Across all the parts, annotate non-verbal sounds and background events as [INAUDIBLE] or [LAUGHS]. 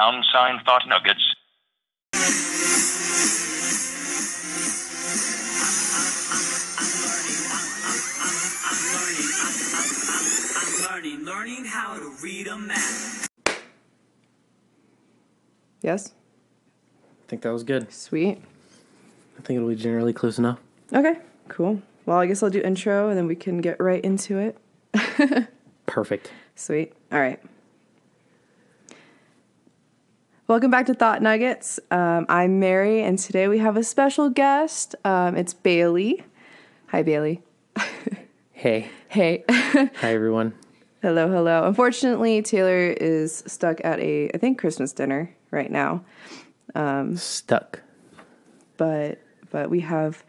pound sign thought nuggets. learning, learning how to read a map. Yes? I think that was good. Sweet. I think it'll be generally close enough. Okay, cool. Well, I guess I'll do intro and then we can get right into it. [LAUGHS] Perfect. Sweet. All right. Welcome back to Thought Nuggets. Um, I'm Mary, and today we have a special guest. Um, it's Bailey. Hi, Bailey. [LAUGHS] Hey. Hey. [LAUGHS] Hi, everyone. hello, hello. Unfortunately, Taylor is stuck at a, I think, Christmas dinner right now. Stuck. But but we have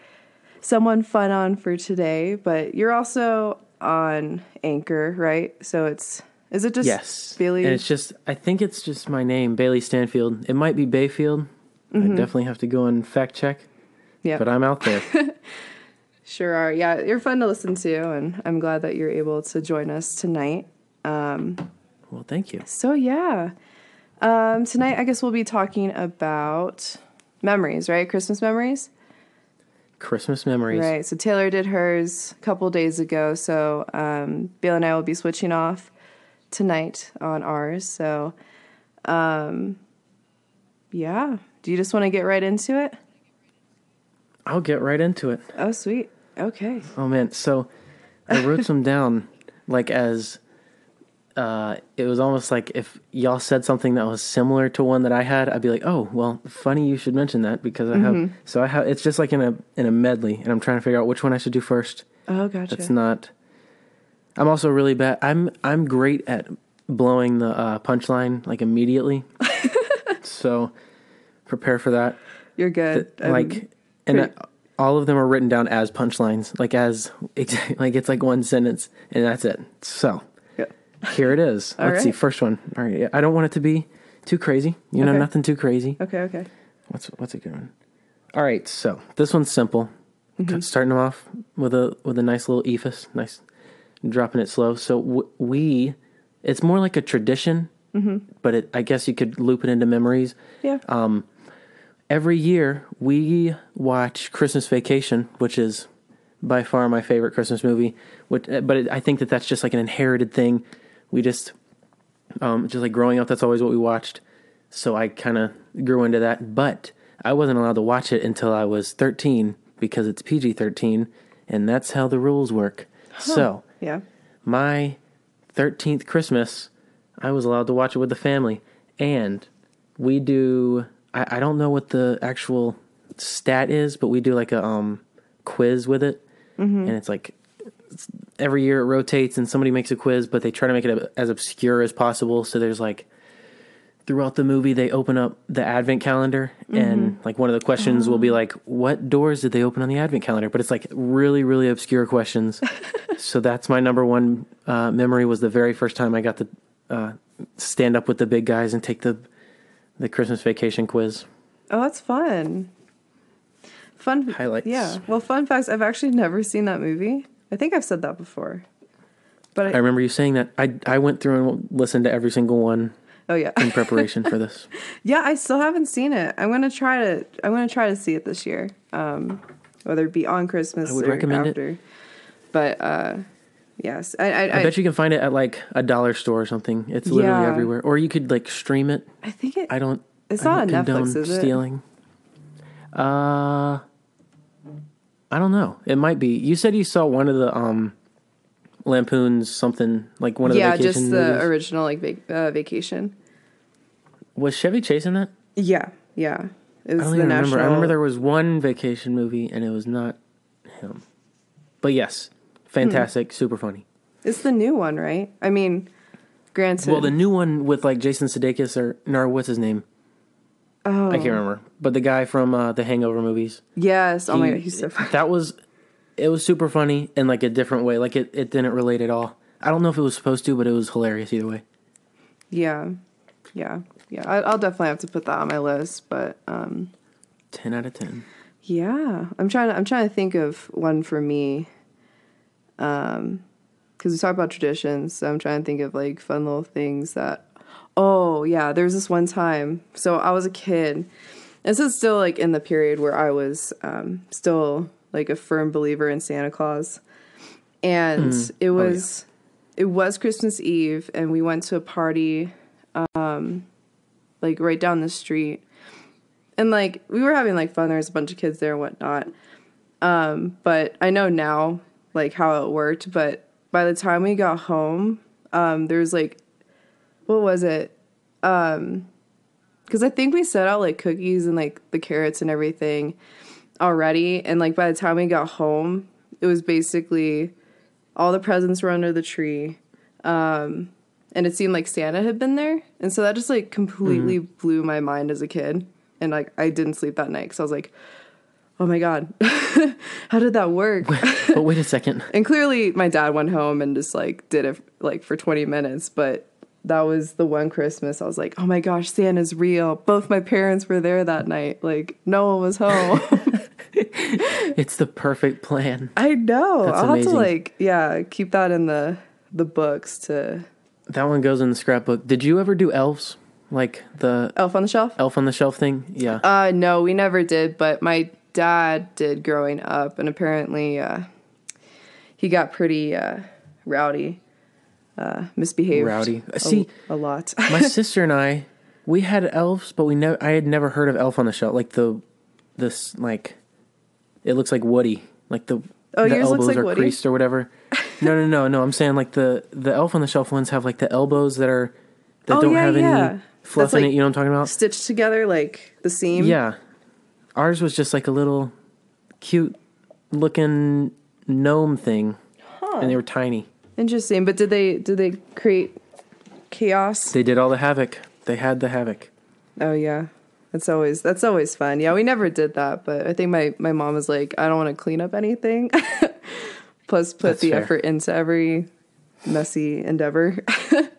someone fun on for today. But you're also on Anchor, right? So it's is it just Yes. Bailey? And it's just, I think it's just my name, Bailey Stanfield. It might be Bayfield. I definitely have to go and fact check, yeah. but I'm out there. [LAUGHS] Sure are. Yeah, you're fun to listen to, and I'm glad that you're able to join us tonight. well, thank you. So, yeah. Um, tonight, I guess we'll be talking about memories, right? Christmas memories? Christmas memories. Right. So, Taylor did hers a couple days ago. So, um, Bill and I will be switching off tonight on ours. So, um, yeah. Do you just want to get right into it? I'll get right into it. Oh, sweet. Okay. Oh man, so I wrote some down like as uh it was almost like if y'all said something that was similar to one that I had, I'd be like, "Oh, well, funny you should mention that because I have so I have it's just like in a in a medley and I'm trying to figure out which one I should do first. Oh, gotcha. That's not I'm also really bad. I'm I'm great at blowing the uh punchline like immediately. [LAUGHS] so prepare for that You're good. I'm- like and pretty- uh, all of them are written down as punchlines like as [LAUGHS] like it's like one sentence and that's it so Yeah. here it is [LAUGHS] let's see first one all right i don't want it to be too crazy you know Okay. nothing too crazy Okay, okay. what's what's a good one all right so this one's simple Mm-hmm. starting them off with a with a nice little eephus nice dropping it slow so w- we it's more like a tradition Mm-hmm. but it, i guess you could loop it into memories Yeah. Um, every year we watch Christmas Vacation, which is by far my favorite Christmas movie. Which, uh, but it, I think that that's just like an inherited thing. We just, um, just like growing up, that's always what we watched. So I kind of grew into that. But I wasn't allowed to watch it until I was 13 because it's PG 13, and that's how the rules work. So yeah. my 13th Christmas, I was allowed to watch it with the family. And we do, I, I don't know what the actual stat is, but we do like a um, quiz with it. And it's like it's, every year it rotates and somebody makes a quiz, but they try to make it as obscure as possible. So there's like, throughout the movie, they open up the advent calendar. And like one of the questions will be like, what doors did they open on the advent calendar? But it's like really, really obscure questions. [LAUGHS] so that's my number one uh, memory was the very first time I got to uh, stand up with the big guys and take the the Christmas vacation quiz. Oh, that's fun. Fun Highlights. Yeah. Well, fun facts. I've actually never seen that movie. I think I've said that before. But I, I remember you saying that. I I went through and listened to every single one oh yeah, in preparation for this. [LAUGHS] yeah. I still haven't seen it. I'm gonna try to. I'm gonna try to see it this year. Um, whether it be on Christmas I would or recommend it. But uh, yes, I I, I bet you can find it at like a dollar store or something. It's literally Yeah. everywhere. Or you could like stream it. I think it. I don't. It's I not don't on Netflix, is it? Stealing. Uh, I don't know. It might be. You said you saw one of the um, lampoons something like one of yeah, the vacation just the movies. original like vac- uh, vacation. Was Chevy Chase in that? Yeah, yeah. It I was don't the even national. remember. I remember there was one vacation movie and it was not him. But yes, fantastic, super funny. It's the new one, right? I mean, granted. Well, the new one with like Jason Sudeikis or no, what's his name? oh I can't remember. But the guy from uh, the Hangover movies. yes. Oh my god, he's so funny. That was it was super funny in like a different way. Like it, it didn't relate at all. I don't know if it was supposed to, but it was hilarious either way. Yeah, yeah, yeah. I, I'll definitely have to put that on my list. But um, Ten out of ten. yeah, I'm trying to. I'm trying to think of one for me. Um, because we talk about traditions, so I'm trying to think of like fun little things that. Oh yeah, there was this one time. So I was a kid. And this is still like in the period where I was um, still like a firm believer in Santa Claus, and it was it was Christmas Eve, and we went to a party, um, like right down the street, and like we were having like fun. There was a bunch of kids there and whatnot. Um, but I know now like how it worked. But by the time we got home, um, there was like what was it? Um, because I think we set out like cookies and like the carrots and everything already, and like by the time we got home, it was basically all the presents were under the tree. Um, and it seemed like Santa had been there, and so that just like completely mm-hmm. blew my mind as a kid, and like I didn't sleep that night because I was like, "Oh my god, [LAUGHS] how did that work?" But wait a second. [LAUGHS] And clearly, my dad went home and just like did it like for 20 minutes. But that was the one Christmas I was like, oh my gosh, Santa's real. Both my parents were there that night. Like, no one was home. [LAUGHS] It's the perfect plan. I know. That's I'll have to like, yeah, keep that in the the books to That one goes in the scrapbook. Did you ever do elves? Like the Elf on the Shelf. elf on the shelf thing? Yeah. Uh, no, we never did. But my dad did growing up, and apparently, uh, he got pretty uh, rowdy, uh, misbehaved. Rowdy. a- See, a lot. [LAUGHS] my sister and I, we had elves, but we never. I had never heard of elf on the shelf. Like the, this like, it looks like Woody. Like the Oh, the yours looks elbows like are Woody? creased or whatever. [LAUGHS] No, no, no, no. I'm saying like the the elf on the shelf ones have like the elbows that are that Oh, don't yeah, have yeah. any fluff That's in like- it. You know what I'm talking about? stitched together like the seam. Yeah. Ours was just like a little cute looking gnome thing. And they were tiny. Interesting. But did they did they create chaos? They did all the havoc. They had the havoc. Oh yeah. That's always that's always fun. Yeah, we never did that, but I think my my mom was like, I don't want to clean up anything. [LAUGHS] Plus put That's the fair. effort into every messy endeavor. [LAUGHS]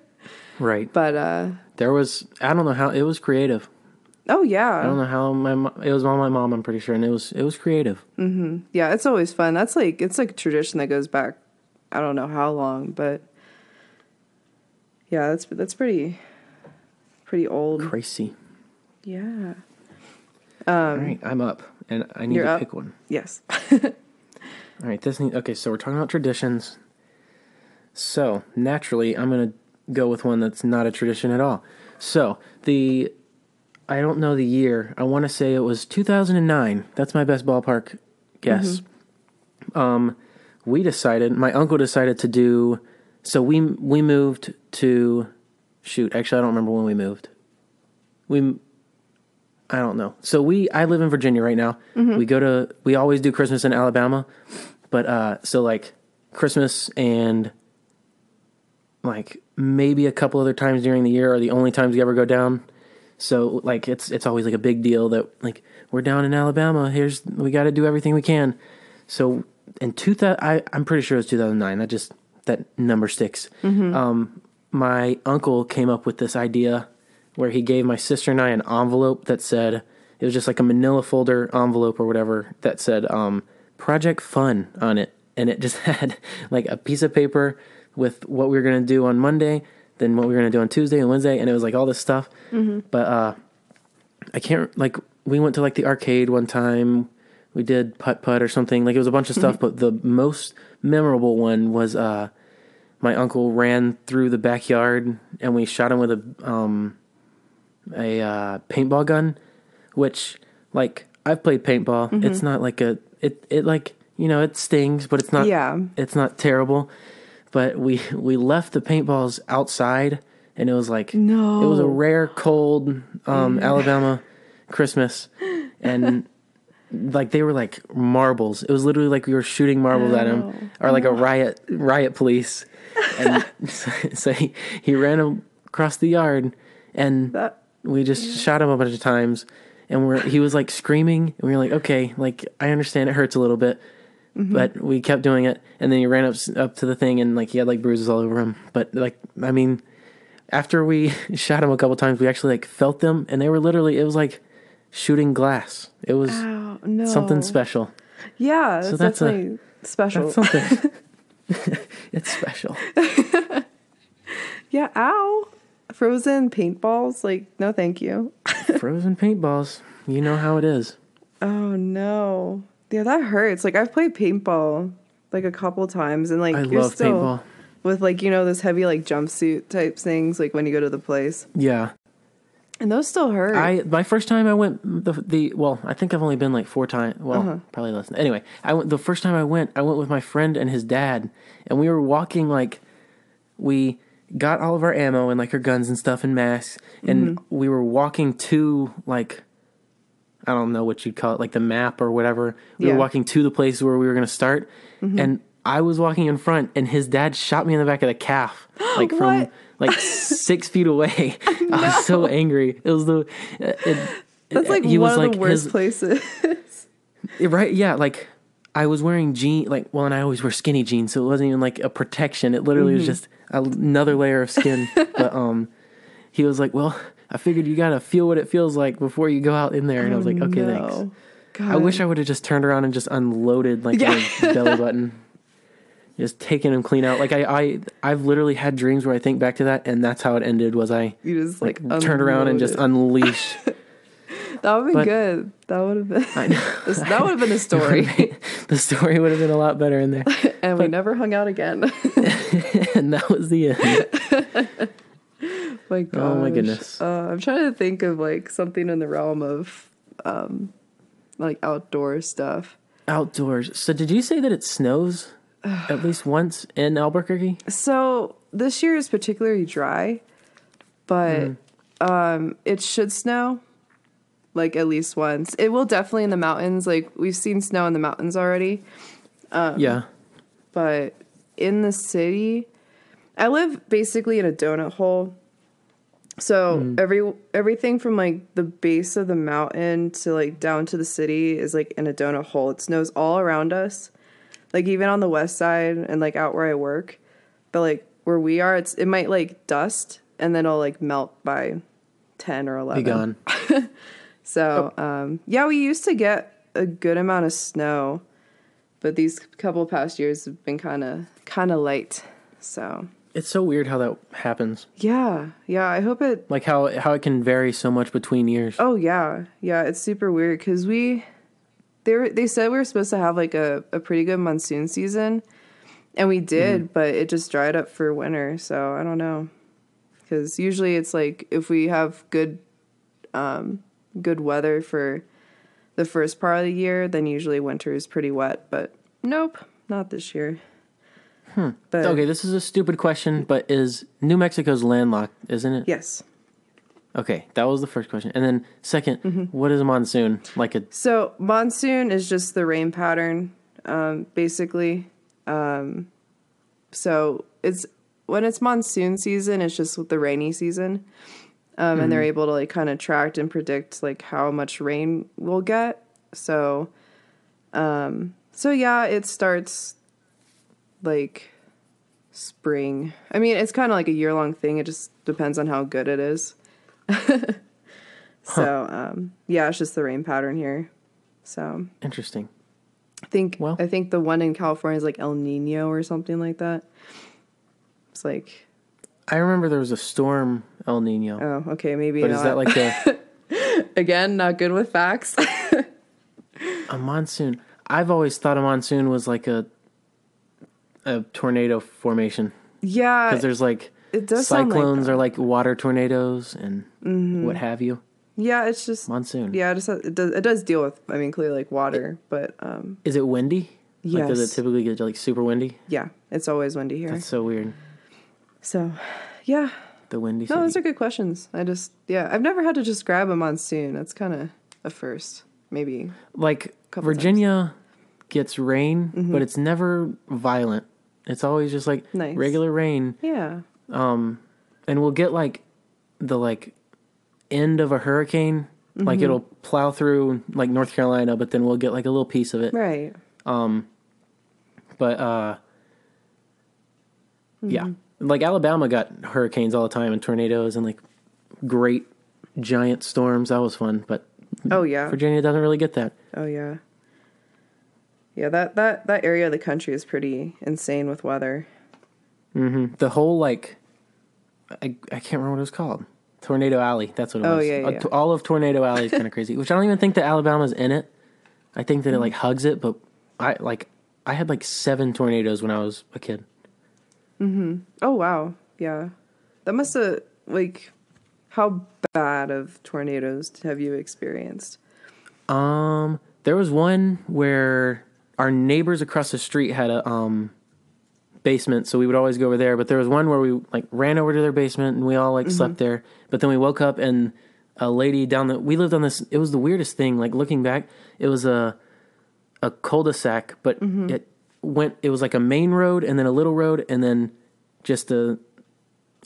Right. but uh There was I don't know how it was creative. oh yeah. I don't know how my it was on my mom. I'm pretty sure, and it was it was creative. Yeah, it's always fun. That's like it's like a tradition that goes back I don't know how long, but yeah, that's that's pretty pretty old. Crazy. Yeah. All right, I'm up, and I need to up? pick one. Yes. [LAUGHS] All right, this need, okay. So we're talking about traditions. So naturally, I'm gonna go with one that's not a tradition at all. So the I don't know the year. I want to say it was 2009. That's my best ballpark guess. Um, we decided. My uncle decided to do. So we we moved to. Shoot, actually, I don't remember when we moved. We I don't know. So we I live in Virginia right now. We go to we always do Christmas in Alabama, but uh so like Christmas and like maybe a couple other times during the year are the only times we ever go down. So like it's it's always like a big deal that like we're down in Alabama. Here's we got to do everything we can. So in 2000 I I'm pretty sure it was 2009. That just that number sticks. Um my uncle came up with this idea where he gave my sister and I an envelope that said it was just like a manila folder envelope or whatever that said um, project fun on it. And it just [LAUGHS] had like a piece of paper with what we were going to do on monday then what we were going to do on tuesday and wednesday and it was like all this stuff. But uh i can't like we went to like the arcade one time. We did putt putt or something. Like it was a bunch of stuff but the most memorable one was uh my uncle ran through the backyard and we shot him with a um a uh, paintball gun, which like I've played paintball. It's not like a it it like you know it stings, but it's not Yeah. it's not terrible. But we we left the paintballs outside, and it was like No. it was a rare cold um, Alabama Christmas, and like they were like marbles. It was literally like we were shooting marbles at him, or like a riot riot police. And so, [LAUGHS] [LAUGHS] so he he ran across the yard, and That we just shot him a bunch of times. And we're he was like screaming, and we were like, okay, like I understand it hurts a little bit, mm-hmm. but we kept doing it. And then he ran up up to the thing, and like he had like bruises all over him. But like I mean, after we [LAUGHS] shot him a couple times, we actually like felt them, and they were literally it was like shooting glass. It was oh, no. something special. Yeah, that's, that's a- definitely special. That's something. [LAUGHS] [LAUGHS] it's special. yeah, ow. Frozen paintballs. Like, no, thank you. [LAUGHS] Frozen paintballs. You know how it is. Oh no. Yeah, that hurts. Like I've played paintball like a couple times and like I you're love still paintball. with like, you know, those heavy like jumpsuit type things, like when you go to the place. Yeah. And those still hurt. I my first time I went the the well I think I've only been like four times well Uh-huh. probably less than anyway I went the first time I went I went with my friend and his dad and we were walking like we got all of our ammo and like our guns and stuff and masks and Mm-hmm. we were walking to like I don't know what you'd call it like the map or whatever we Yeah. were walking to the place where we were gonna start Mm-hmm. and I was walking in front and his dad shot me in the back of the calf [GASPS] like from like [LAUGHS] six feet away. I [LAUGHS] was so angry. It was the it, That's like he one was of like the worst his- places. right yeah like I was wearing jean like well and I always wear skinny jeans so it wasn't even like a protection. It literally Mm-hmm. was just another layer of skin. [LAUGHS] but um, he was like, well. I figured you gotta feel what it feels like before you go out in there, and I was like, okay, thanks. Oh, God. I wish I would have just turned around and just unloaded like Yeah. the [LAUGHS] belly button. Just taking him clean out. Like I, I, I've literally had dreams where I think back to that, and that's how it ended. Was I you just like, like turned around and just unleashed? [LAUGHS] That would be but- good. That would have been I know. [LAUGHS] that would have been a [LAUGHS] story. [LAUGHS] the story would have been a lot better in there, and we never hung out again. and that was the end. my gosh. Oh my goodness. Uh, I'm trying to think of like something in the realm of um like outdoor stuff. Outdoors. So, did you say that it snows [SIGHS] at least once in Albuquerque? So this year is particularly dry, but Mm. um, it should snow like at least once. It will definitely in the mountains. Like we've seen snow in the mountains already, Um, yeah. but in the city, I live basically in a donut hole. So every everything from like the base of the mountain to like down to the city is like in a donut hole. It snows all around us, like even on the west side and like out where I work. But like where we are, it's it might like dust and then it'll like melt by ten or eleven. Be gone. [LAUGHS] So um, yeah, we used to get a good amount of snow, but these couple past years have been kind of kind of light. So It's so weird how that happens. yeah, yeah. I hope it. Like how how it can vary so much between years. Oh yeah, yeah. It's super weird because we they were they said we were supposed to have like a a pretty good monsoon season, and we did, but it just dried up for winter. So I don't know because usually it's like if we have good um good weather for the first part of the year, then usually winter is pretty wet. But nope, not this year. But Okay, this is a stupid question, but is New Mexico's landlocked, isn't it? yes. Okay, that was the first question. And then 2nd Mm-hmm. what is a monsoon? Like a So monsoon is just the rain pattern, um, basically. Um, so it's when it's monsoon season, it's just the rainy season, um, and they're able to like kind of track and predict like how much rain we'll get. So, um, so yeah, it starts like spring. I mean, it's kind of like a year long thing. It just depends on how good it is. [LAUGHS] So, um, yeah, it's just the rain pattern here. So, interesting. I think Well- I think the one in California is like El Nino or something like that. It's like, I remember there was a storm El Nino. oh, okay, maybe but is that like a, [LAUGHS] again not good with facts? [LAUGHS] a monsoon? I've always thought a monsoon was like a a tornado formation yeah, because there's like it does like cyclones. Mm-hmm. are like water tornadoes and what have you. yeah, it's just Monsoon. yeah, it just it does it does deal with I mean clearly like water, but um, Is it windy? Yeah. Like, does it typically get like super windy? yeah, it's always windy here. That's so weird. So, yeah, The windy. no, those are good questions. I just yeah, I've never had to just grab a monsoon. That's kind of a first, maybe. like Mm-hmm. Virginia gets rain, but it's never violent. It's always just like Nice. regular rain, Yeah, and we'll get like the like end of a hurricane. Like Mm-hmm. it'll plow through like North Carolina, but then we'll get like a little piece of it. right. Um, But uh, yeah, Mm-hmm. Like Alabama got hurricanes all the time and tornadoes and like great giant storms. That was fun, but Oh yeah. Virginia doesn't really get that. Oh yeah. Yeah, that that that area of the country is pretty insane with weather. Mm-hmm. The whole like, I, I can't remember what it was called. Tornado Alley. That's what it Oh, was. yeah, yeah. All of Tornado Alley is kind of [LAUGHS] crazy, which I don't even think that Alabama's in it. I think that it like hugs it, but I like I had like seven tornadoes when I was a kid. Oh wow, yeah, that must have like, how bad of tornadoes have you experienced? Um, there was one where our neighbors across the street had a um basement, so we would always go over there. But there was one where we like ran over to their basement and we all like slept there. But then we woke up and a lady down the we lived on this. It was the weirdest thing. Like looking back, it was a a cul-de-sac, but it went. It was like a main road and then a little road and then just a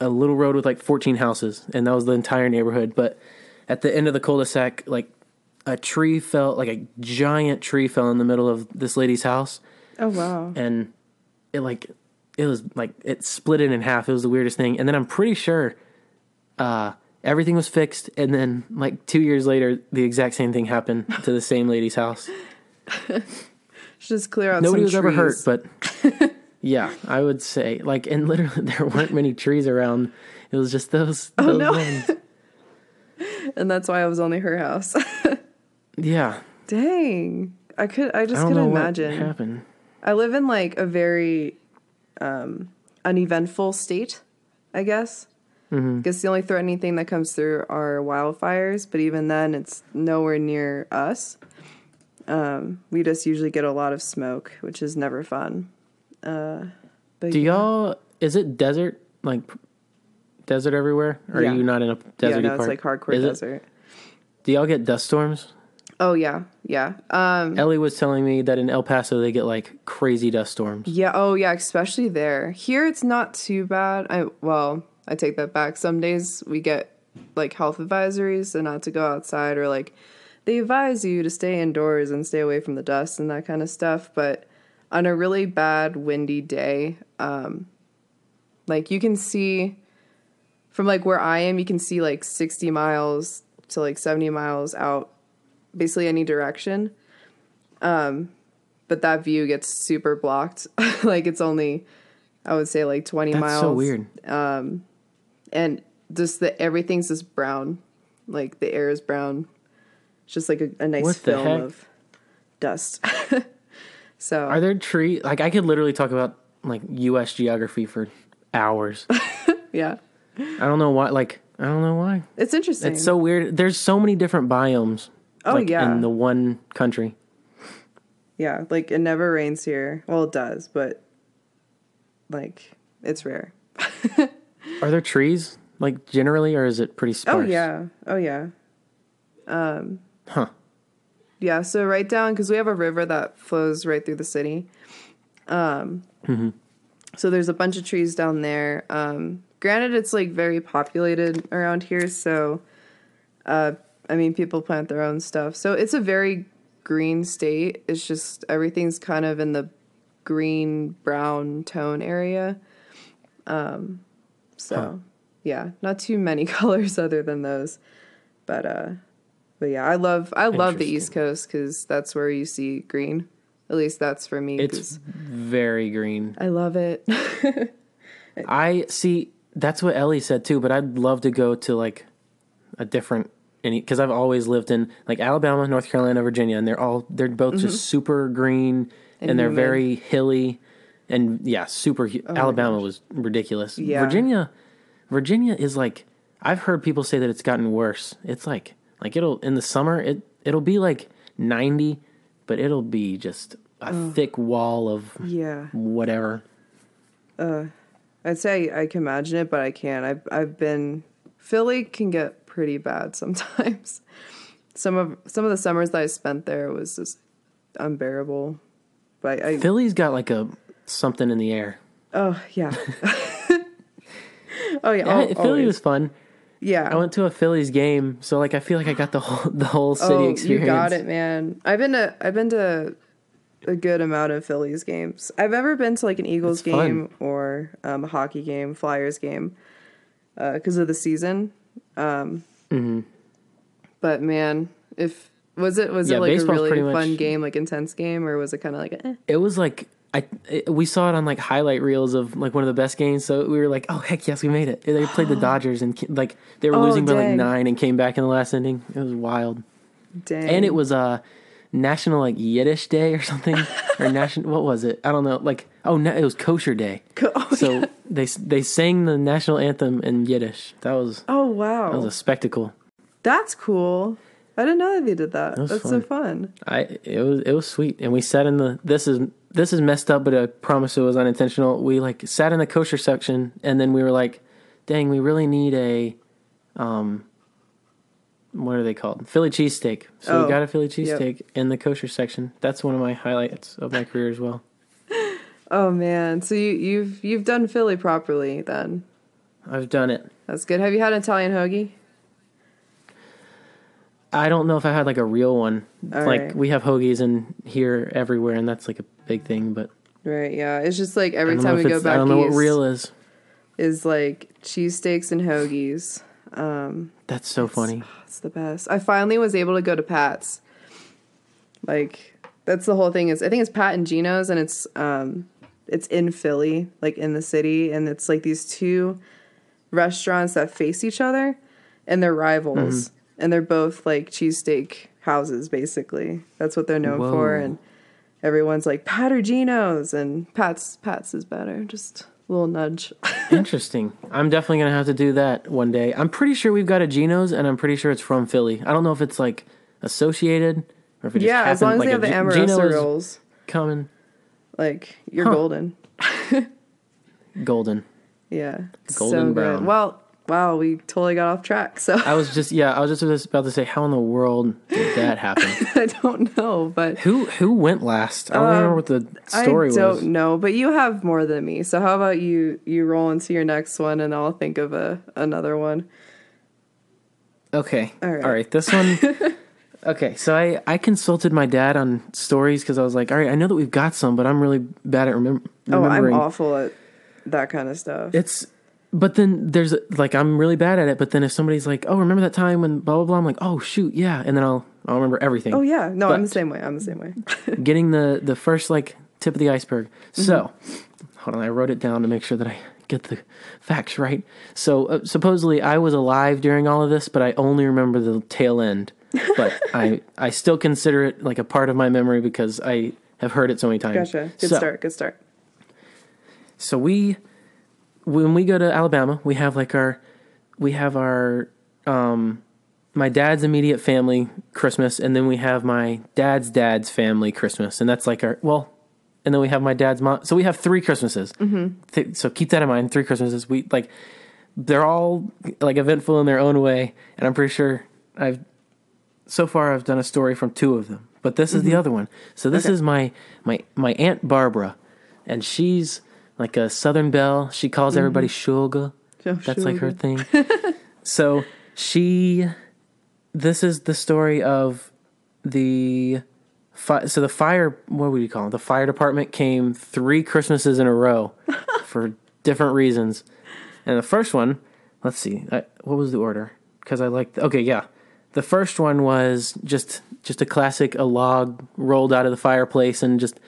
a little road with like 14 houses, and that was the entire neighborhood. But at the end of the cul-de-sac, like a tree fell, like a giant tree fell in the middle of this lady's house, Oh wow, and it like it was like it split it in half. It was the weirdest thing. And then I'm pretty sure uh, everything was fixed, and then like two years later, the exact same thing happened to the same lady's house. [LAUGHS] just clear out. Nobody was ever hurt, but [LAUGHS] yeah, I would say like, and literally [LAUGHS] there weren't many trees around. It was just those. those Oh, no. ones. [LAUGHS] and that's why it was only her house. Yeah, Dang, I could, I I just don't couldn't imagine. what happened. I live in like a very um, uneventful state, I guess. Mm-hmm. Because the only threatening thing that comes through are wildfires, but even then, it's nowhere near us. Um, we just usually get a lot of smoke, which is never fun. Uh, but Do yeah. y'all? Is it desert like desert everywhere? Or Yeah. are you not in a desert? Yeah, no, it's like hardcore Is it? desert. Do y'all get dust storms? Oh yeah, yeah, um, Ellie was telling me that in El Paso they get like crazy dust storms. yeah. Oh yeah, especially there. Here it's not too bad. I well, I take that back. Some days we get like health advisories, so not to go outside, or like they advise you to stay indoors and stay away from the dust and that kind of stuff. But on a really bad windy day, um, like you can see from like where I am, you can see like sixty miles to like seventy miles out, basically any direction. Um, but that view gets super blocked. [LAUGHS] like it's only, I would say like twenty That's miles so weird. and just the everything's just brown like the air is brown it's just like a, a nice What film of dust [LAUGHS] so Are there trees? Like I could literally talk about like U.S. geography for hours. [LAUGHS] yeah I don't know why. Like I don't know why. it's interesting It's so weird. There's so many different biomes. Oh, like, yeah. in the one country. yeah like it never rains here well it does but like it's rare [LAUGHS] Are there trees like generally, or is it pretty oh, sparse? oh yeah oh yeah um, Huh. yeah so right down because we have a river that flows right through the city. Um so there's a bunch of trees down there. Um granted it's like very populated around here so uh i mean people plant their own stuff. So it's a very green state. It's just everything's kind of in the green brown tone area. Um so Huh. yeah not too many [LAUGHS] colors other than those. But uh but yeah, I love I love the East Coast because that's where you see green. At least that's for me. It's very green. I love it. [LAUGHS] I see. That's what Ellie said too. But I'd love to go to like a different any because I've always lived in like Alabama, North Carolina, Virginia, and they're all they're both just super green and, Mm-hmm. And they're humid. Oh very hilly and yeah, super. hu- Alabama was ridiculous. Yeah. Virginia, Virginia is like I've heard people say that it's gotten worse. It's like like it'll in the summer it it'll be like ninety, but it'll be just a thick wall of yeah, whatever. I'd say I can imagine it, but I can't. I've I've been Philly can get pretty bad [LAUGHS] sometimes. Some of some of the summers that I spent there was just unbearable. But I Philly's got like a something in the air. oh yeah. [LAUGHS] oh yeah, [LAUGHS] Yeah, Philly always. was fun. Yeah. I went to a Phillies game, so like I feel like I got the whole the whole city oh, experience. you got it, man. I've been to I've been to a good amount of Phillies games. I've ever been to like an Eagles It's fun. game or um, a hockey game, Flyers game, because of the season. Um, Mm-hmm. But man, if was it was Yeah, it like a really fun much- game, like intense game, or was it kind of like eh? It was like I it, we saw it on like highlight reels of like one of the best games. So we were like, oh heck yes, we made it. They played the [GASPS] Dodgers and like they were Oh, losing by like nine and came back in the last inning. It was wild. Dang. And it was uh National like Yiddish Day or something [LAUGHS] or national what was it? I don't know. Like oh no, it was Kosher Day. Co- oh, So yeah. they they sang the national anthem in Yiddish. That was Oh wow. that was a spectacle. That's cool. I didn't know that they did that. That's so fun. I it was it was sweet, and we sat in the this is this is messed up, but I promise it was unintentional. We like sat in the kosher section, and then we were like, "Dang, we really need a, um, what are they called? Philly cheesesteak." So Oh, we got a Philly yep. cheesesteak in the kosher section. That's one of my highlights of my career as well. [LAUGHS] Oh man. So you you've you've done Philly properly then. I've done it. That's good. Have you had an Italian hoagie? I don't know if I had like a real one. All like right. we have hoagies in here everywhere, and that's like a big thing. But Right, yeah. It's just like every time we go back I don't know what real is. is like cheesesteaks and hoagies. Um That's so funny. It's the best. I finally was able to go to Pat's. Like that's the whole thing is I think it's Pat and Geno's and it's um it's in Philly, like in the city, and it's like these two restaurants that face each other and they're rivals. And they're both like cheesesteak houses basically. That's what they're known for and everyone's like Pat or and Pat's Pat's is better. Just a little nudge. [LAUGHS] Interesting. I'm definitely gonna have to do that one day. I'm pretty sure we've got a Geno's, and I'm pretty sure it's from Philly. I don't know if it's like associated or if it just yeah, as long as like they have the Geno's rolls, coming like you're Huh. golden. [LAUGHS] golden. Yeah. Golden so brown. Good. Well, wow, we totally got off track. So I was just yeah, I was just about to say, how in the world did that happen? [LAUGHS] I don't know, but who who went last? I don't remember what the story Um, I don't was. know. But you have more than me. So how about you you roll into your next one and I'll think of a another one. Okay. All right. All right. This one. [LAUGHS] okay. So I, I consulted my dad on stories because I was like, all right, I know that we've got some, but I'm really bad at remem- Oh. I'm awful at that kind of stuff. It's, but then there's like, I'm really bad at it. But then if somebody's like, oh, remember that time when blah, blah, blah, I'm like, oh, shoot. Yeah. And then I'll, I'll remember everything. oh yeah, no, I'm the same way. I'm the same way. [LAUGHS] Getting the, the first like tip of the iceberg. Mm-hmm. So hold on. I wrote it down to make sure that I get the facts right. So uh, supposedly I was alive during all of this, but I only remember the tail end. But [LAUGHS] I, I still consider it like a part of my memory because I have heard it so many times. Gotcha. Good So- start. Good start. so we when we go to alabama we have like our we have our um my dad's immediate family christmas and then we have my dad's dad's family christmas and that's like our well and then we have my dad's mom so we have three christmases mm-hmm. so keep that in mind three christmases we like they're all like eventful in their own way and i'm pretty sure i've so far i've done a story from two of them but this is the other one so this Okay. is my my my aunt barbara and she's like a southern belle. She calls mm-hmm. everybody sugar. Oh, that's like her thing. [LAUGHS] So she this is the story of the fi- so the fire what would you call it? The fire department came three christmases in a row [LAUGHS] for different reasons. And the first one let's see I, what was the order? Because i like okay yeah. The first one was just just a classic a log rolled out of the fireplace and just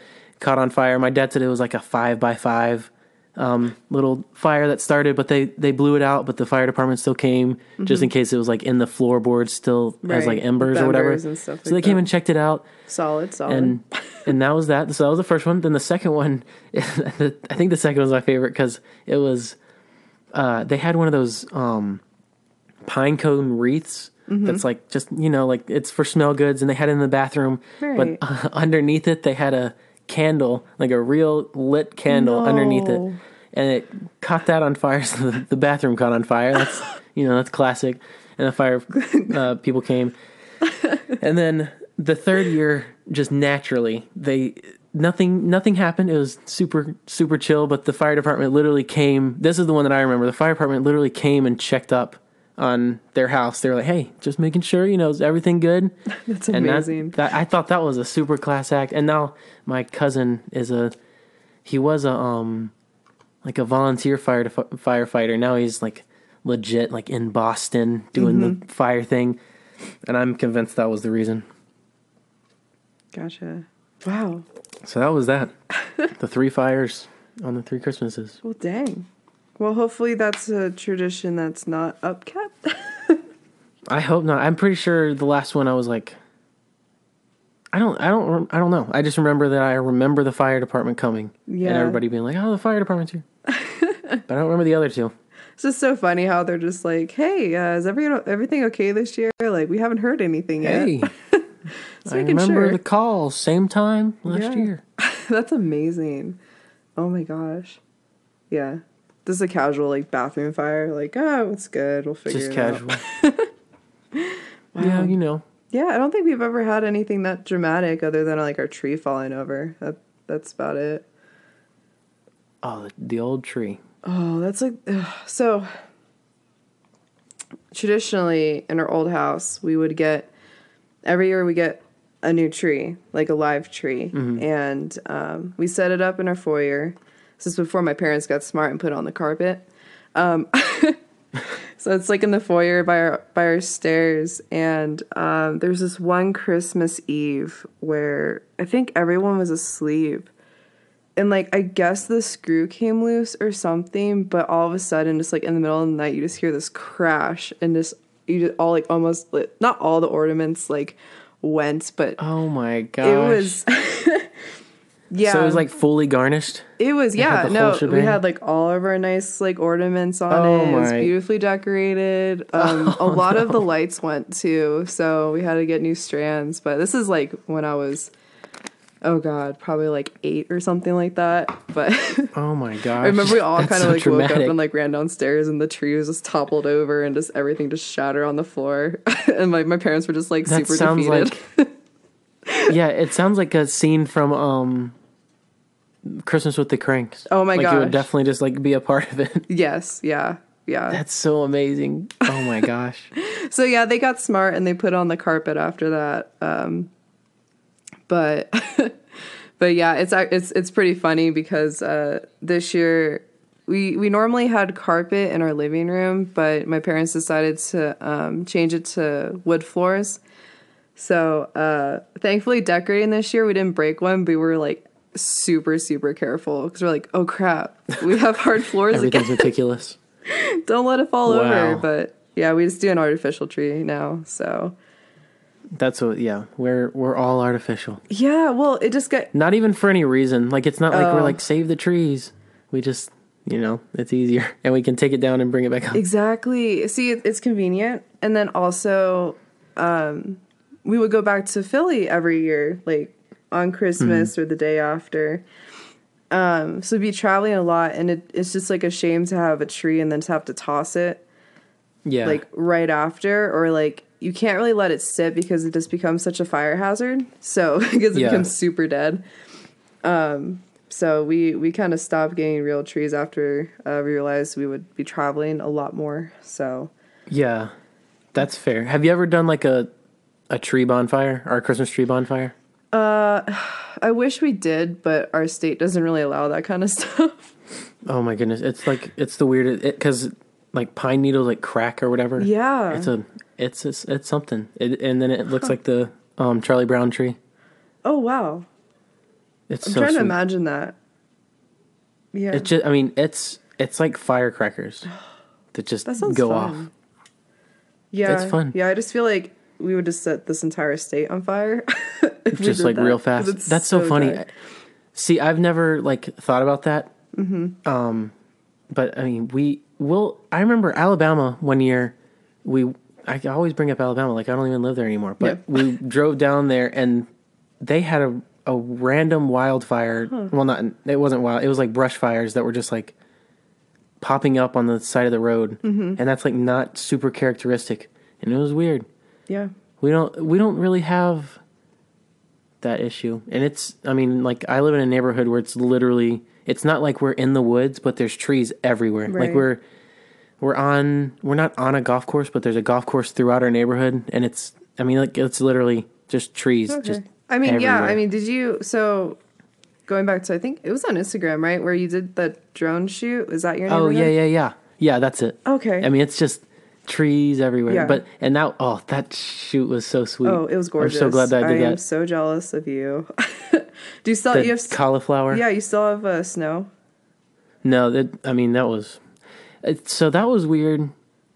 caught on fire my dad said it was like a five by five um, little fire that started, but they they blew it out. But the fire department still came just in case it was like in the floorboards still as Mm-hmm. Like embers with or whatever. embers stuff so like they came and checked it out, Solid, solid. and [LAUGHS] and that was that. So that was the first one. Then the second one, [LAUGHS] I think the second was my favorite because it was uh, they had one of those um, pine cone wreaths. Mm-hmm. That's like just you know like it's for smell goods, and they had it in the bathroom. Right. But [LAUGHS] uh, underneath it, they had a candle, like a real lit candle underneath it, and it caught that on fire. [LAUGHS] So the, the bathroom caught on fire. That's [LAUGHS] you know that's classic. And the fire uh, [LAUGHS] people came, and then the third year, just naturally, they nothing nothing happened. It was super super chill. But the fire department literally came. This is the one that I remember. The fire department literally came and checked up on their house. They were like, "Hey, just making sure you know is everything good." [LAUGHS] That's and that- amazing. That, I thought that was a super class act. And now my cousin is a he was a um like a volunteer fire firefighter. Now he's like legit like in Boston doing Mm-hmm. the fire thing. And I'm convinced that was the reason. Gotcha. Wow. So that was that. [LAUGHS] the three fires on the three Christmases. Well, dang. Well, hopefully that's a tradition that's not upkept. [LAUGHS] I hope not. I'm pretty sure the last one I was like, I don't, I don't, I don't know. I just remember that I remember the fire department coming Yeah. and everybody being like, "Oh, the fire department's here," [LAUGHS] but I don't remember the other two. It's just so funny how they're just like, "Hey, uh, is every, everything okay this year?" Like we haven't heard anything yet. Hey, [LAUGHS] Just I remember sure. the call same time last Yeah. year. That's amazing. Oh my gosh. Yeah. This is a casual like bathroom fire. Like, oh, it's good. We'll figure Just it casual. out. Just casual. wow. Yeah, you know. Yeah, I don't think we've ever had anything that dramatic other than like our tree falling over. That that's about it. Oh, the, old tree. Oh, that's like ugh. so. Traditionally, in our old house, we would get every year we get a new tree, like a live tree, and um, we set it up in our foyer. This is before my parents got smart and put it on the carpet. Um, [LAUGHS] so it's like in the foyer by our by our stairs, and um, there's this one Christmas Eve where I think everyone was asleep. And like I guess the screw came loose or something, but all of a sudden, just like in the middle of the night, you just hear this crash and just you just all like almost not all the ornaments like went, but Oh my god, it was [LAUGHS] yeah. So it was like fully garnished. it was had yeah no we had like all of our nice like ornaments on Oh it. It was beautifully decorated. [LAUGHS] Um, a lot of the lights went too, so we had to get new strands. But this is like when I was. Oh God, probably like eight or something like that. But [LAUGHS] Oh my god, I remember we all kind of so like woke up and like ran downstairs and the tree was just toppled over and just everything just shattered on the floor. [LAUGHS] and like my parents were just like That super defeated. like Yeah, it sounds like a scene from um Christmas with the Cranks. Oh my like you would definitely just like be a part of it. [LAUGHS] yes, yeah, yeah. That's so amazing. Oh my gosh. [LAUGHS] so yeah, they got smart and they put on the carpet after that. Um, but [LAUGHS] but yeah, it's it's it's pretty funny because uh, this year we we normally had carpet in our living room, but my parents decided to um, change it to wood floors. So uh, thankfully, decorating this year we didn't break one, but we were like super super careful because we're like, oh crap, we have hard floors. Everything's [LAUGHS] meticulous. Don't let it fall over. But yeah, we just do an artificial tree now. So That's what yeah, we're we're all artificial. yeah, well, it just got Not even for any reason. Like it's not like we're Oh. like save the trees. We just you know, it's easier [LAUGHS] and we can take it down and bring it back up. exactly. See, it's convenient, and then also, um, we would go back to Philly every year, like on Christmas or the day after. Um, so we'd be traveling a lot, and it, it's just like a shame to have a tree and then to have to toss it Yeah. like right after, or like you can't really let it sit because it just becomes such a fire hazard. So [LAUGHS] because it Yeah. becomes super dead. Um, so we we kind of stopped getting real trees after uh, we realized we would be traveling a lot more. So Yeah. That's fair. Have you ever done like a a tree bonfire or a Christmas tree bonfire? [SIGHS] I wish we did, but our state doesn't really allow that kind of [LAUGHS] stuff. Oh my goodness, it's like it's the weirdest because like pine needles like crack or whatever. Yeah. it's a it's it's, it's something. It, and then it looks like the um Charlie Brown tree. oh wow, It's I'm so trying sweet. to imagine that. Yeah, It just I mean it's it's like firecrackers [GASPS] that just that go fun. off. Yeah, It's fun. Yeah, I just feel like we would just set this entire state on fire. [LAUGHS] Just like that, real fast. That's so, funny. dark. See, I've never like thought about that. Mm-hmm. Um, but I mean, we will. I remember Alabama one year. We I always bring up Alabama, like I don't even live there anymore. But Yeah. we [LAUGHS] drove down there and they had a a random wildfire. Well, not it wasn't wild. It was like brush fires that were just like popping up on the side of the road, Mm-hmm. and that's like not super characteristic. And it was weird. Yeah. We don't we don't really have that issue. And it's I mean, like I live in a neighborhood where it's literally it's not like we're in the woods, but there's trees everywhere. Like we're we're on we're not on a golf course, but there's a golf course throughout our neighborhood and it's I mean like it's literally just trees just I mean, yeah. I mean, did you? So going back to I think it was on Instagram, right, where you did the drone shoot. Is that your? Oh yeah, yeah, yeah. Yeah, that's it. Okay. I mean, it's just trees everywhere. Yeah. But and now oh, that shoot was so sweet. Oh, it was gorgeous. I'm so glad that I did am that. so jealous of you. [LAUGHS] Do you still the you have cauliflower. Yeah, you still have uh, snow. No, that I mean that was it, so that was weird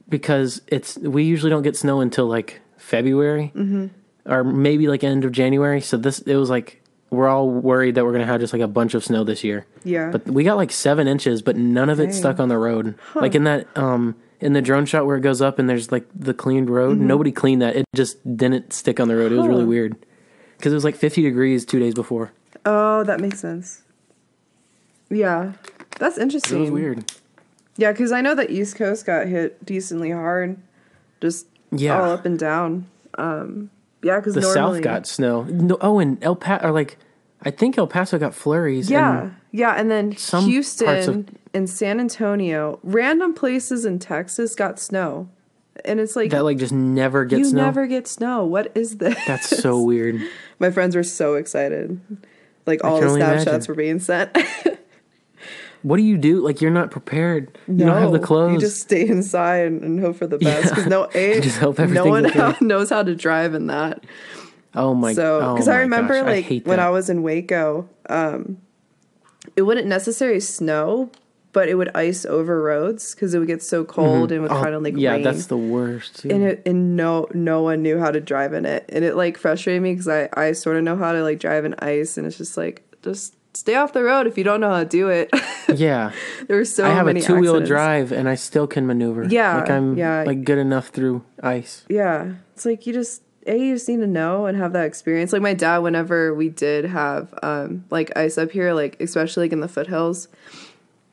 because it's we usually don't get snow until like February Mm-hmm. or maybe like end of January. So this it was like we're all worried that we're gonna have just like a bunch of snow this year. Yeah. But we got like seven inches, but none of it stuck on the road. Like in that um in the drone shot where it goes up and there's like the cleaned road. Mm-hmm. Nobody cleaned that. It just didn't stick on the road. It was really weird because it was like 50 degrees two days before. Oh, that makes sense. Yeah, that's interesting. It was weird. Yeah, because I know the East Coast got hit decently hard, just Yeah. all up and down. Um, yeah, because The normally, South got snow. No, oh, and El Paso, or like, I think El Paso got flurries. Yeah, and yeah, and then some Houston parts of- and San Antonio, random places in Texas got snow, and it's like that like just never you gets snow. You never get snow. What is this? That's so [LAUGHS] weird. My friends were so excited. Like all the snapshots imagine. were being sent. [LAUGHS] What do you do? Like, you're not prepared. You don't have the clothes. You just stay inside and, hope for the best because Yeah. no, [LAUGHS] a, Just hope no one knows how to drive in that. oh my. So, oh because I remember gosh, like hate when. I was in Waco, um, it wouldn't necessarily snow, but it would ice over roads because it would get so cold and would Oh, kind of like rain. yeah, rain. that's the worst. Too. and it and no no one knew how to drive in it, and it like frustrated me because I I sort of know how to like drive in ice, and it's just like just stay off the road if you don't know how to do it. [LAUGHS] yeah, there were so I have a many two wheel drive and I still can maneuver. Yeah, like I'm yeah. like good enough through ice. Yeah. It's like you just A, you just need to know and have that experience. Like my dad, whenever we did have um like ice up here, like especially like in the foothills,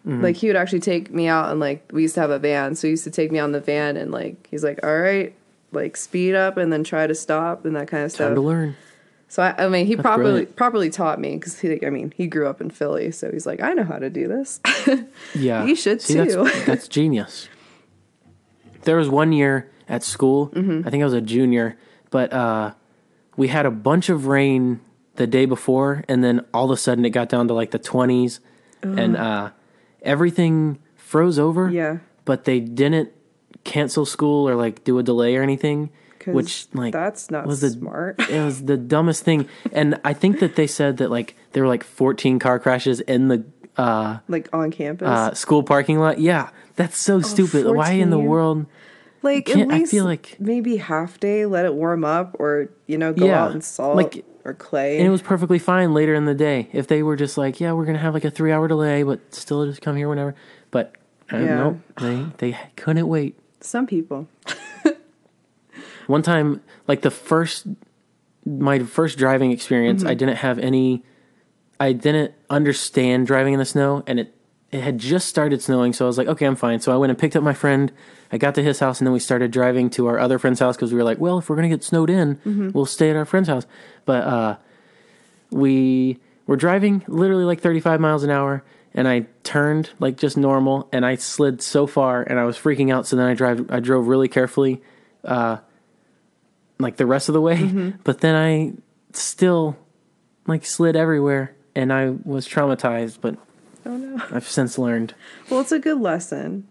Mm-hmm. like he would actually take me out and like we used to have a van. So he used to take me on the van and like he's like, All right, like speed up and then try to stop and that kind of Time stuff. to learn. So I, I mean, he properly brilliant. properly taught me because he, I mean, he grew up in Philly, so he's like, I know how to do this. [LAUGHS] Yeah. You should See, too. That's, [LAUGHS] that's genius. There was one year at school, Mm-hmm. I think I was a junior, but uh, we had a bunch of rain the day before, and then all of a sudden it got down to like the 20s, and uh, everything froze over. yeah, But they didn't cancel school or like do a delay or anything. which like that's not was the smart. [LAUGHS] it was the dumbest thing. And I think that they said that like there were like 14 car crashes in the uh, like on campus. uh, school parking lot. Yeah, that's so stupid. Why in the world? Like can't- at I feel like- maybe half day, let it warm up, or you know, go Yeah, out and salt like- or clay. And it was perfectly fine later in the day if they were just like, yeah, we're gonna have like a three hour delay, but still just come here whenever. But uh, Yeah. nope, they they couldn't wait. Some people. [LAUGHS] One time, like the first, my first driving experience, Mm-hmm. I didn't have any, I didn't understand driving in the snow, and it it had just started snowing, so I was like, okay, I'm fine. So I went and picked up my friend. I got to his house, and then we started driving to our other friend's house because we were like, well, if we're gonna get snowed in, Mm-hmm. we'll stay at our friend's house. But uh, we were driving literally like 35 miles an hour and I turned like just normal and I slid so far and I was freaking out so then I drive I drove really carefully uh like the rest of the way Mm-hmm. but then I still like slid everywhere and I was traumatized but Oh no. [LAUGHS] I've since learned Well, it's a good lesson.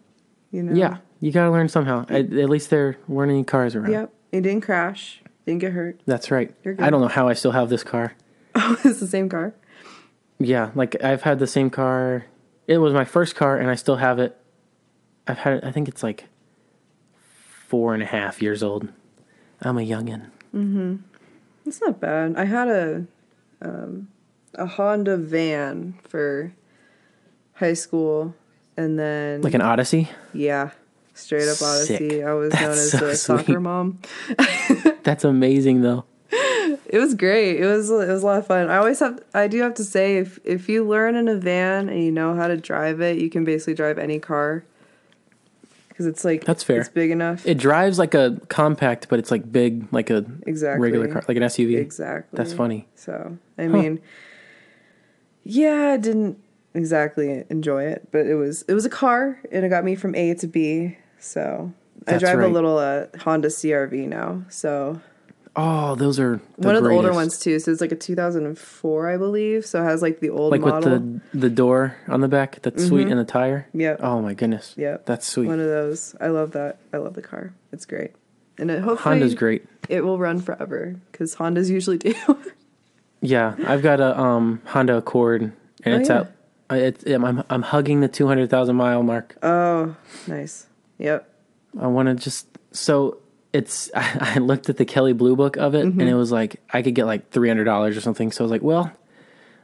You know. yeah you got to learn somehow I, at least there weren't any cars around Yep. It didn't crash. Didn't get hurt. that's right. I don't know how I still have this car [LAUGHS] Oh, it's the same car. Yeah, like I've had the same car. It was my first car, and I still have it. I've had it. I think it's like four and a half years old. I'm a youngin. It's not bad. I had a um, a Honda van for high school, and then Like an Odyssey. yeah, straight up Odyssey. Sick. I was That's known as so the [LAUGHS] sweet. soccer mom. [LAUGHS] That's amazing, though. It was great. It was it was a lot of fun. I always have I do have to say if if you learn in a van and you know how to drive it, you can basically drive any car. Cuz it's like That's fair. It's big enough. It drives like a compact, but it's like big, like a exactly. regular car, like an SUV. Exactly. That's funny. So, I mean yeah, I didn't exactly enjoy it, but it was it was a car and it got me from A to B. So, I That's drive a little uh, Honda CRV now. So, Oh, those are one of the older ones too. So it's like a 2004, I believe. So it has like the old like model. with the the door on the back. That's sweet, and the tire. Yep. Oh my goodness. Yep. That's sweet. One of those. I love that. I love the car. It's great. And it hopefully Honda's great. it will run forever because Hondas usually [LAUGHS] do. Yeah, I've got a um Honda Accord, and Oh, it's yeah. at. I- It's, I'm I'm hugging the two hundred thousand mile mark. Oh, nice. Yep. I want to just so it's. I, [LAUGHS] I looked at the Kelley Blue Book of it, Mm-hmm. and it was like I could get like three hundred dollars or something. So I was like, well,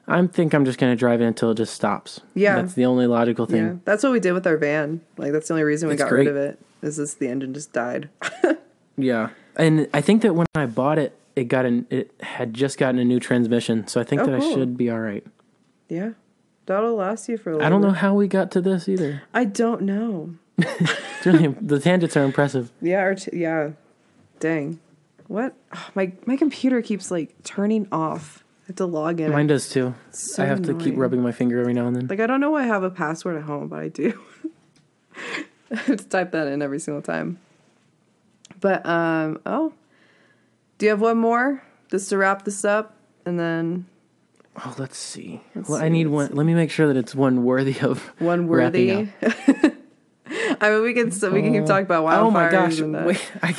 I think I'm just gonna drive it until it just stops. Yeah. that's the only logical thing. Yeah. That's what we did with our van. Like that's the only reason we It's got rid of it. Is this the engine just died? [LAUGHS] Yeah, and I think that when I bought it, it got an it had just gotten a new transmission, so I think Oh, that I should be all right. yeah. That'll last you for a little I don't know how we got to this either. I don't know. [LAUGHS] It's really, the tangents are impressive. Yeah, or t- yeah. Dang. What? Oh, my my computer keeps like turning off. I have to log in. Mine does too. so I have to keep rubbing my finger every now and then. Like I don't know why I have a password at home, but I do. [LAUGHS] I have to type that in every single time. But um oh. Do you have one more? Just to wrap this up and then Oh, let's see. Let's well, see, I need one. Let me make sure that it's one worthy of one worthy. [LAUGHS] I mean we can so we can keep talking about wildfires Oh my gosh! Wait, I,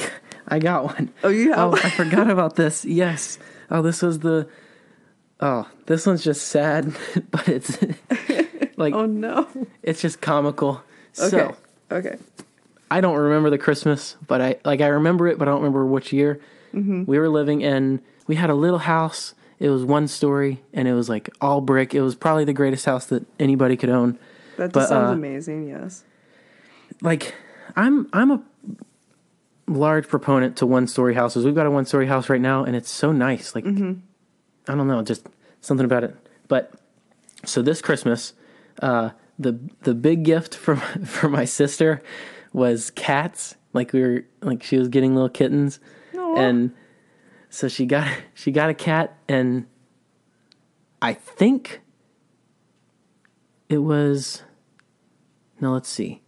I got one. Oh you have Oh, I forgot about this. Yes. Oh, this was the. Oh, this one's just sad, [LAUGHS] but it's [LAUGHS] like Oh no. it's just comical. Okay. So okay. I don't remember the Christmas, but I like I remember it, but I don't remember which year. Mm-hmm. We were living in. We had a little house. It was one story, and it was like all brick. It was probably the greatest house that anybody could own. That But, sounds uh, amazing, yes. like I'm I'm a large proponent to one story houses. We've got a one story house right now and it's so nice. Like I don't know, just something about it. But so this Christmas, uh the the big gift [LAUGHS] from for my sister was cats. Like we were like she was getting little kittens. Aw. And so she got [LAUGHS] she got a cat and I think it was no, let's see.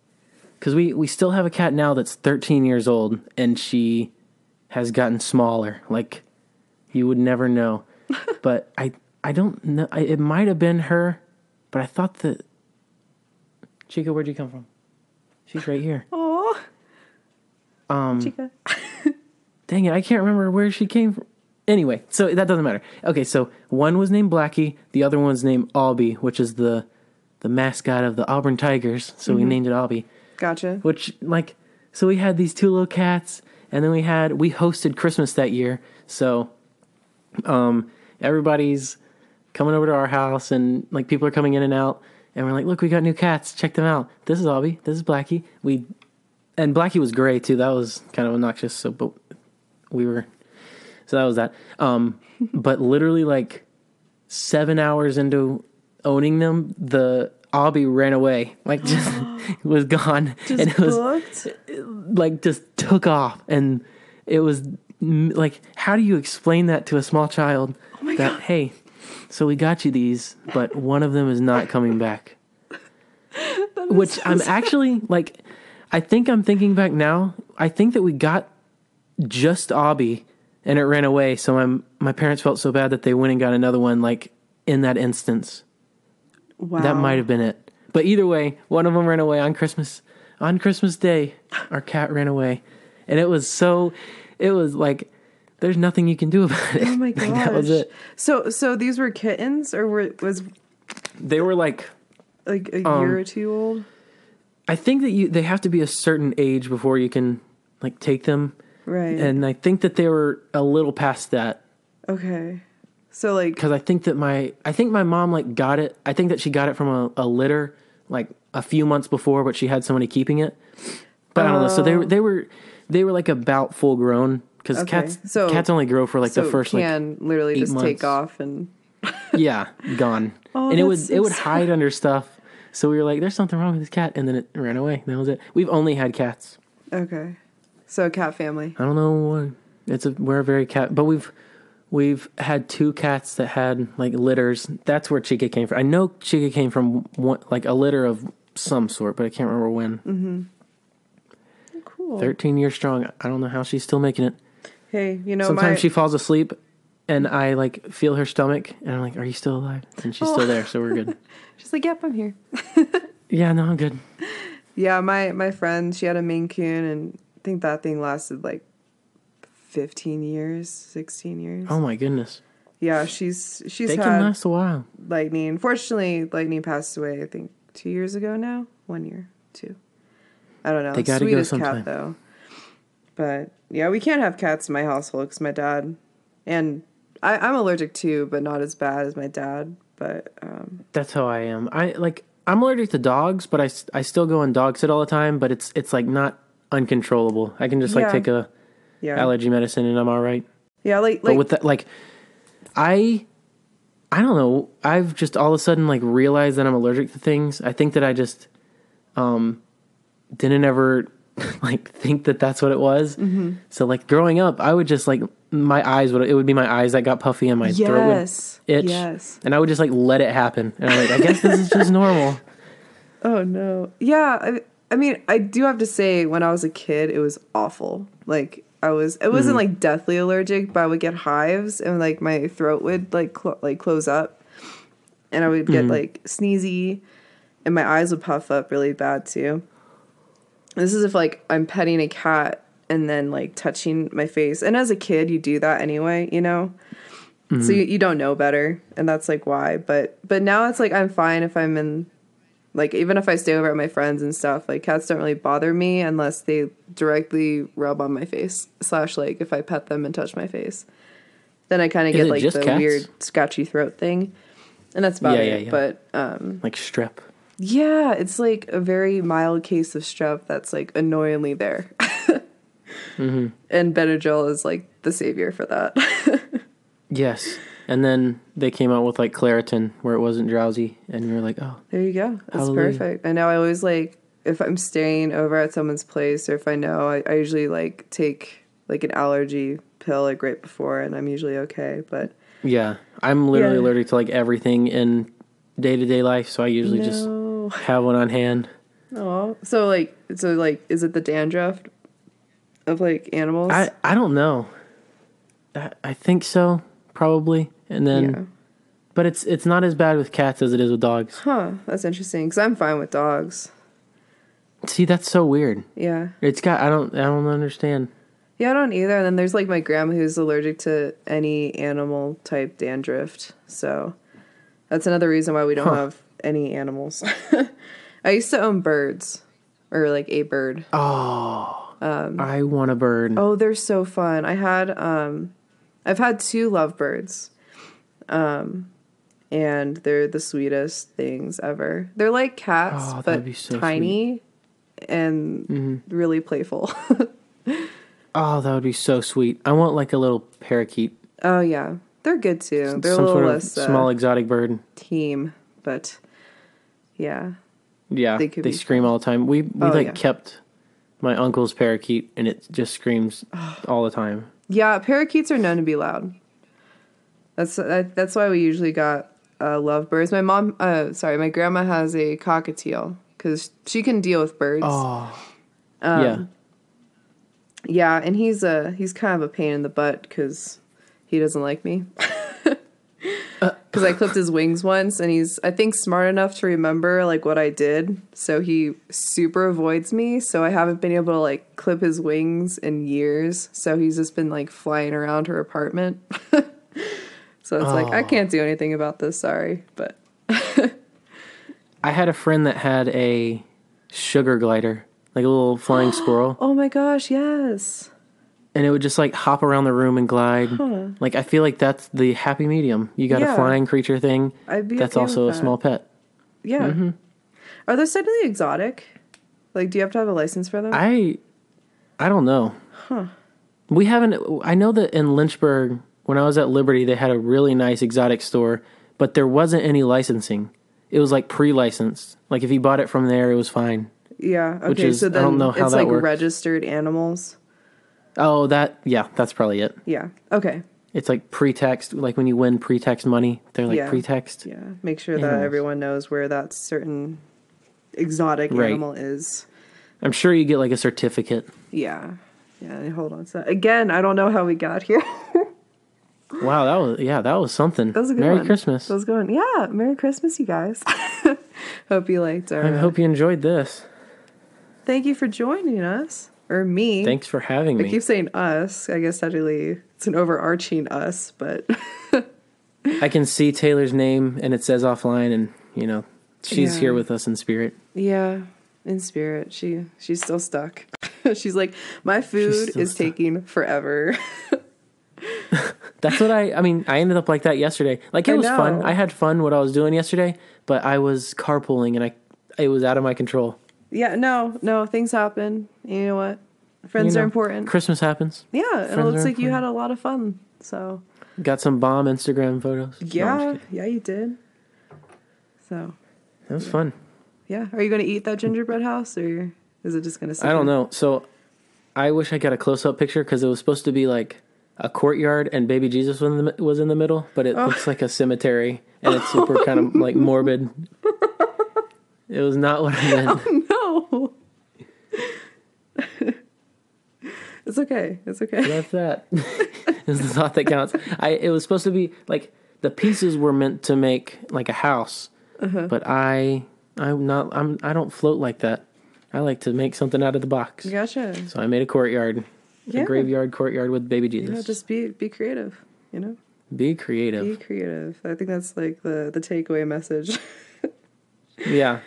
Cuz we we still have a cat now that's 13 years old and she has gotten smaller. Like you would never know. [LAUGHS] but I I don't know I, it might have been her, but I thought that Chica, where'd you come from? She's right here. Oh, Um Chica. [LAUGHS] Dang it, I can't remember where she came from. Anyway, so that doesn't matter. Okay, so one was named Blackie, the other one's named Aubie, which is the the mascot of the Auburn Tigers. So we named it Aubie. Gotcha. Which like so we had these two little cats and then we had we hosted Christmas that year. So um everybody's coming over to our house and like people are coming in and out and we're like, "Look, we got new cats. Check them out. This is Aubie. This is Blackie." We and Blackie was gray too. That was kind of obnoxious. So but we were so that was that. Um [LAUGHS] but literally like 7 hours into owning them, the Aubie ran away. Like just [GASPS] [LAUGHS] was gone Just and it was booked? like just took off and it was like how do you explain that to a small child Oh my that God. hey so we got you these but one of them is not coming back [LAUGHS] which i'm actually like i think i'm thinking back now i think that we got just Aubie and it ran away so my my parents felt so bad that they went and got another one like in that instance Wow. that might have been it. But either way, one of them ran away on Christmas. On Christmas Day, our cat ran away, and it was so. It was like there's nothing you can do about it. Oh my [LAUGHS] gosh. that was it. So so these were kittens or were was They were like like a Um, year or two old? I think that you they have to be a certain age before you can like take them, Right. and I think that they were a little past that okay. So like because I think that my I think my mom like got it. I think that she got it from a, a litter like a few months before, but she had somebody keeping it. But I don't know. So they were they were they were like about full grown because Okay. cats So- cats only grow for like so the first like can literally eight just take off and [LAUGHS] yeah gone, [LAUGHS] Oh, and it would that's it would so hide under stuff. So we were like, "There's something wrong with this cat," and then it ran away. That was it. We've only had cats. okay. So cat family. I don't know what it's a we're a very cat, but we've we've had two cats that had like litters. That's where Chica came from. I know Chica came from one, like a litter of some sort, but I can't remember when. Mm-hmm. Oh, cool. Thirteen years strong. I don't know how she's still making it. Hey, you know Sometimes my she falls asleep, and I like feel her stomach, and I'm like, "Are you still alive?" And she's Oh. still there, so we're good. [LAUGHS] she's like, "Yep, I'm here." [LAUGHS] yeah, no, I'm good. Yeah, my my friend, she had a Maine Coon, and I think that thing lasted like fifteen years, sixteen years. Oh my goodness. Yeah, she's she's They had can last a while. lightning. Fortunately, lightning passed away. I think two years ago now. One year, two. I don't know. They gotta go Sweetest sometime. cat though. But yeah, we can't have cats in my household because my dad and I, I'm allergic too, but not as bad as my dad. But um, That's how I am. I like I'm allergic to dogs, but I, I still go and dog sit all the time. But it's it's like not uncontrollable. I can just like Yeah. take a yeah, allergy medicine and I'm all right. yeah, like But like with that, like I I don't know. I've just all of a sudden like realized that I'm allergic to things. I think that I just um didn't ever [LAUGHS] like think that that's what it was. Mm-hmm. So like growing up, I would just like my eyes would it would be my eyes that got puffy and my throat would yes, itch. yes. And I would just like let it happen. And I'm like, I guess this is just [LAUGHS] normal. Oh no. Yeah, I, I mean, I do have to say when I was a kid, it was awful. Like I was it wasn't mm-hmm. like deathly allergic, but I would get hives and like my throat would like cl- like close up and I would get mm-hmm. like sneezy and my eyes would puff up really bad too. This is if like I'm petting a cat and then like touching my face. And as a kid, you do that anyway, you know? So mm-hmm. you, you don't know better, and that's like why. But but now it's like I'm fine if I'm in like even if I stay over at my friends and stuff, like cats don't really bother me unless they directly rub on my face. Slash like if I pet them and touch my face. Then I kinda get like the cats? weird scratchy throat thing. And that's about Yeah, it. yeah, yeah. But um Like strep. yeah, it's like a very mild case of strep that's like annoyingly there. Mm-hmm. [LAUGHS] And Benadryl is like the savior for that. [LAUGHS] Yes. And then they came out with like Claritin where it wasn't drowsy and you were like, Oh, There you go. That's Hallelujah. perfect. And now I always like if I'm staying over at someone's place or if I know, I, I usually like take like an allergy pill like right before, and I'm usually okay. But yeah. I'm literally Yeah. allergic to like everything in day to day life, so I usually no. just have one on hand. Oh, so like, so like, is it the dandruff of like animals? I, I don't know. I, I think so, probably. And then yeah. but it's it's not as bad with cats as it is with dogs. Huh. That's interesting because I'm fine with dogs. See, that's so weird. Yeah. It's got I don't I don't understand. Yeah, I don't either. And then there's like my grandma who's allergic to any animal type dandruff. So that's another reason why we don't Huh. have any animals. [LAUGHS] I used to own birds or like a bird. Oh. I want a bird. Oh, they're so fun. I had um I've had two lovebirds. Um and they're the sweetest things ever. They're like cats Oh, but so tiny and really playful. [LAUGHS] Oh, that would be so sweet. I want like a little parakeet. oh yeah. They're good too. They're a little sort of less uh, small exotic bird. team, but yeah. Yeah, They they, scream all the time. We we Oh, like yeah. kept my uncle's parakeet, and it just screams all the time. Yeah, parakeets are known to be loud. That's that, that's why we usually got uh, lovebirds. My mom, uh, sorry, my grandma has a cockatiel because she can deal with birds. Oh, Um, yeah. Yeah, and he's a he's kind of a pain in the butt because he doesn't like me. [LAUGHS] Because I clipped his wings once, and he's I think smart enough to remember like what I did, so he super avoids me. So I haven't been able to like clip his wings in years. So he's just been like flying around her apartment. [LAUGHS] so it's like I Oh. can't do anything about this. Sorry, but [LAUGHS] I had a friend that had a sugar glider, like a little flying [GASPS] squirrel, oh my gosh, yes. and it would just like hop around the room and glide. Like I feel like that's the happy medium. You got Yeah. a flying creature thing. I'd be That's okay also a that. small pet. Yeah. Mm-hmm. Are those technically exotic? Like, do you have to have a license for them? I I don't know. Huh. We haven't. I know that in Lynchburg, when I was at Liberty, they had a really nice exotic store, but there wasn't any licensing. It was like pre-licensed. Like if you bought it from there, it was fine. Yeah. Okay. Is- so I then don't know how it's that like works. registered animals. Oh, that yeah, that's probably it. Yeah. Okay. It's like pretext. Like when you win pretext money, they're like Yeah. pretext. Yeah. Make sure that everyone knows where that certain exotic Right. animal is. I'm sure you get like a certificate. Yeah. Yeah. Hold on. So again, I don't know how we got here. [LAUGHS] Wow, that was yeah, that was something. That was a good Merry one. Christmas. That was going. Yeah. Merry Christmas, you guys. [LAUGHS] hope you liked our. I uh, hope you enjoyed this. Thank you for joining us or me. Thanks for having I me. I keep saying us. I guess technically it's an overarching us, but [LAUGHS] I can see Taylor's name and it says offline, and you know she's Yeah. here with us in spirit. Yeah, in spirit, she she's still stuck. [LAUGHS] she's like, my food is stuck. taking forever. That's what I. I mean, I ended up like that yesterday. Like it I was fun. I had fun what I was doing yesterday, but I was carpooling and I, it was out of my control. yeah, no, no, things happen. You know what? Friends You are important. Christmas happens. yeah, and it looks like you had a lot of fun. So Got some bomb Instagram photos. No, yeah, kidding. yeah, you did. So That was fun. yeah, are you gonna eat that gingerbread house or is it just gonna? Sit I don't know. So, I wish I got a close up picture because it was supposed to be like a courtyard and baby Jesus was in the, was in the middle, but it Oh. looks like a cemetery and it's super [LAUGHS] kind of like morbid. It was not what I [LAUGHS] meant. No. [LAUGHS] it's okay. It's okay. That's that. is the thought that counts. I it was supposed to be like the pieces were meant to make like a house, Uh-huh. but I I'm not I'm I don't float like that. I like to make something out of the box. Gotcha. So I made a courtyard, Yeah. a graveyard courtyard with baby Jesus. Know, just be be creative. You know, be creative. be creative. I think that's like the the takeaway message. [LAUGHS] Yeah.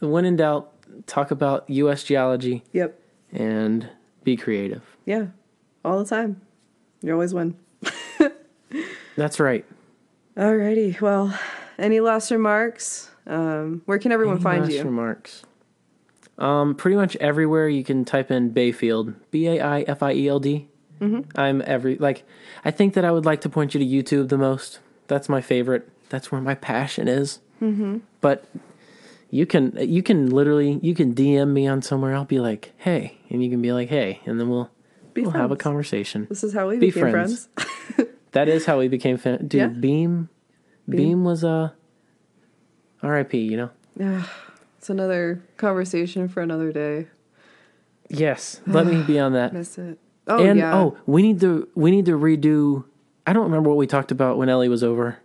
When in doubt, talk about U.S. geology yep. and be creative. Yeah. All the time. You always win. [LAUGHS] That's right. Alrighty. Well, any last remarks? Um, where can everyone Any find last you? Remarks. Um, pretty much everywhere you can type in Baifield, B A I F I E L D. Mm-hmm. I'm every like. I think that I would like to point you to YouTube the most. That's my favorite. That's where my passion is. Mm-hmm. But you can you can literally you can DM me on somewhere. I'll be like, hey, and you can be like, hey, and then we'll Be we'll have a conversation. This is how we Be became friends. friends. [LAUGHS] That is how we became fan. Dude, Yeah. Beam, Beam, Beam. was uh, R.I.P. You know. It's another conversation for another day. Yes, let me be on that. [SIGHS] Miss it. Oh and yeah. oh, we need to we need to redo. I don't remember what we talked about when Ellie was over,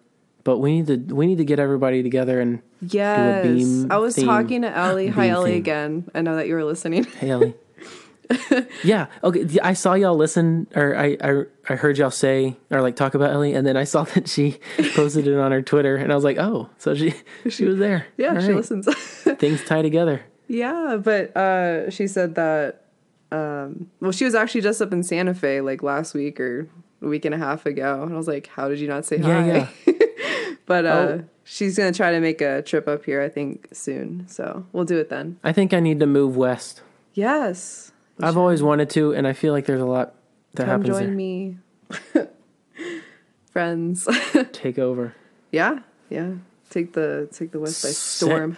but we need to we need to get everybody together and yes. Beam I was theme. talking to Ellie. Hi Ellie theme. again. I know that you were listening. hey Ellie. [LAUGHS] [LAUGHS] yeah. Okay. I saw y'all listen, or I, I I heard y'all say or like talk about Ellie, and then I saw that she [LAUGHS] posted it on her Twitter, and I was like, oh, so she [LAUGHS] she was there. yeah, All she right. listens. Things tie together. Yeah, but uh, she said that. Um, well, she was actually just up in Santa Fe like last week or a week and a half ago, and I was like, "How did you not say Yeah, hi?" but uh, Oh. she's gonna try to make a trip up here, I think, soon. So we'll do it then. I think I need to move west. Yes, I've always wanted to, and I feel like there's a lot that come happens join there. me, [LAUGHS] friends. [LAUGHS] Take over. yeah, yeah. Take the take the West by Set- storm.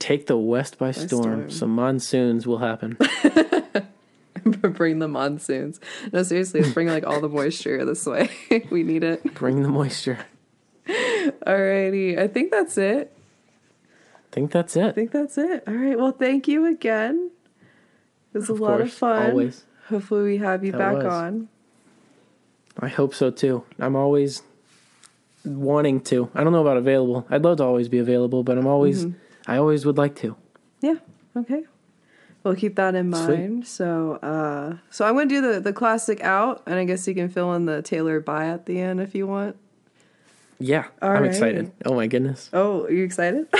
Take the west by, storm. storm. Some monsoons will happen. [LAUGHS] bring the monsoons. No, seriously, bring like all the moisture this way. we need it. Bring the moisture. Alrighty, I think that's it. I think that's it. I think that's it. All right. Well, thank you again. It was a Of lot of fun. always. Hopefully, we have you That back was. on. I hope so too. I'm always wanting to. I don't know about available. I'd love to always be available, but I'm always Mm-hmm. I always would like to. Yeah. Okay. We'll keep that in Sweet. mind. So, uh, so I'm going to do the the classic out, and I guess you can fill in the Taylor by at the end if you want. Yeah. All I'm right. excited. Oh my goodness. Oh, are you excited? [LAUGHS]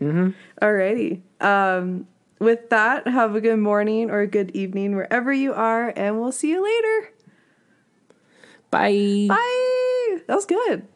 Mm-hmm. Alrighty. Um, with that, have a good morning or a good evening wherever you are, and we'll see you later. Bye. Bye. That was good.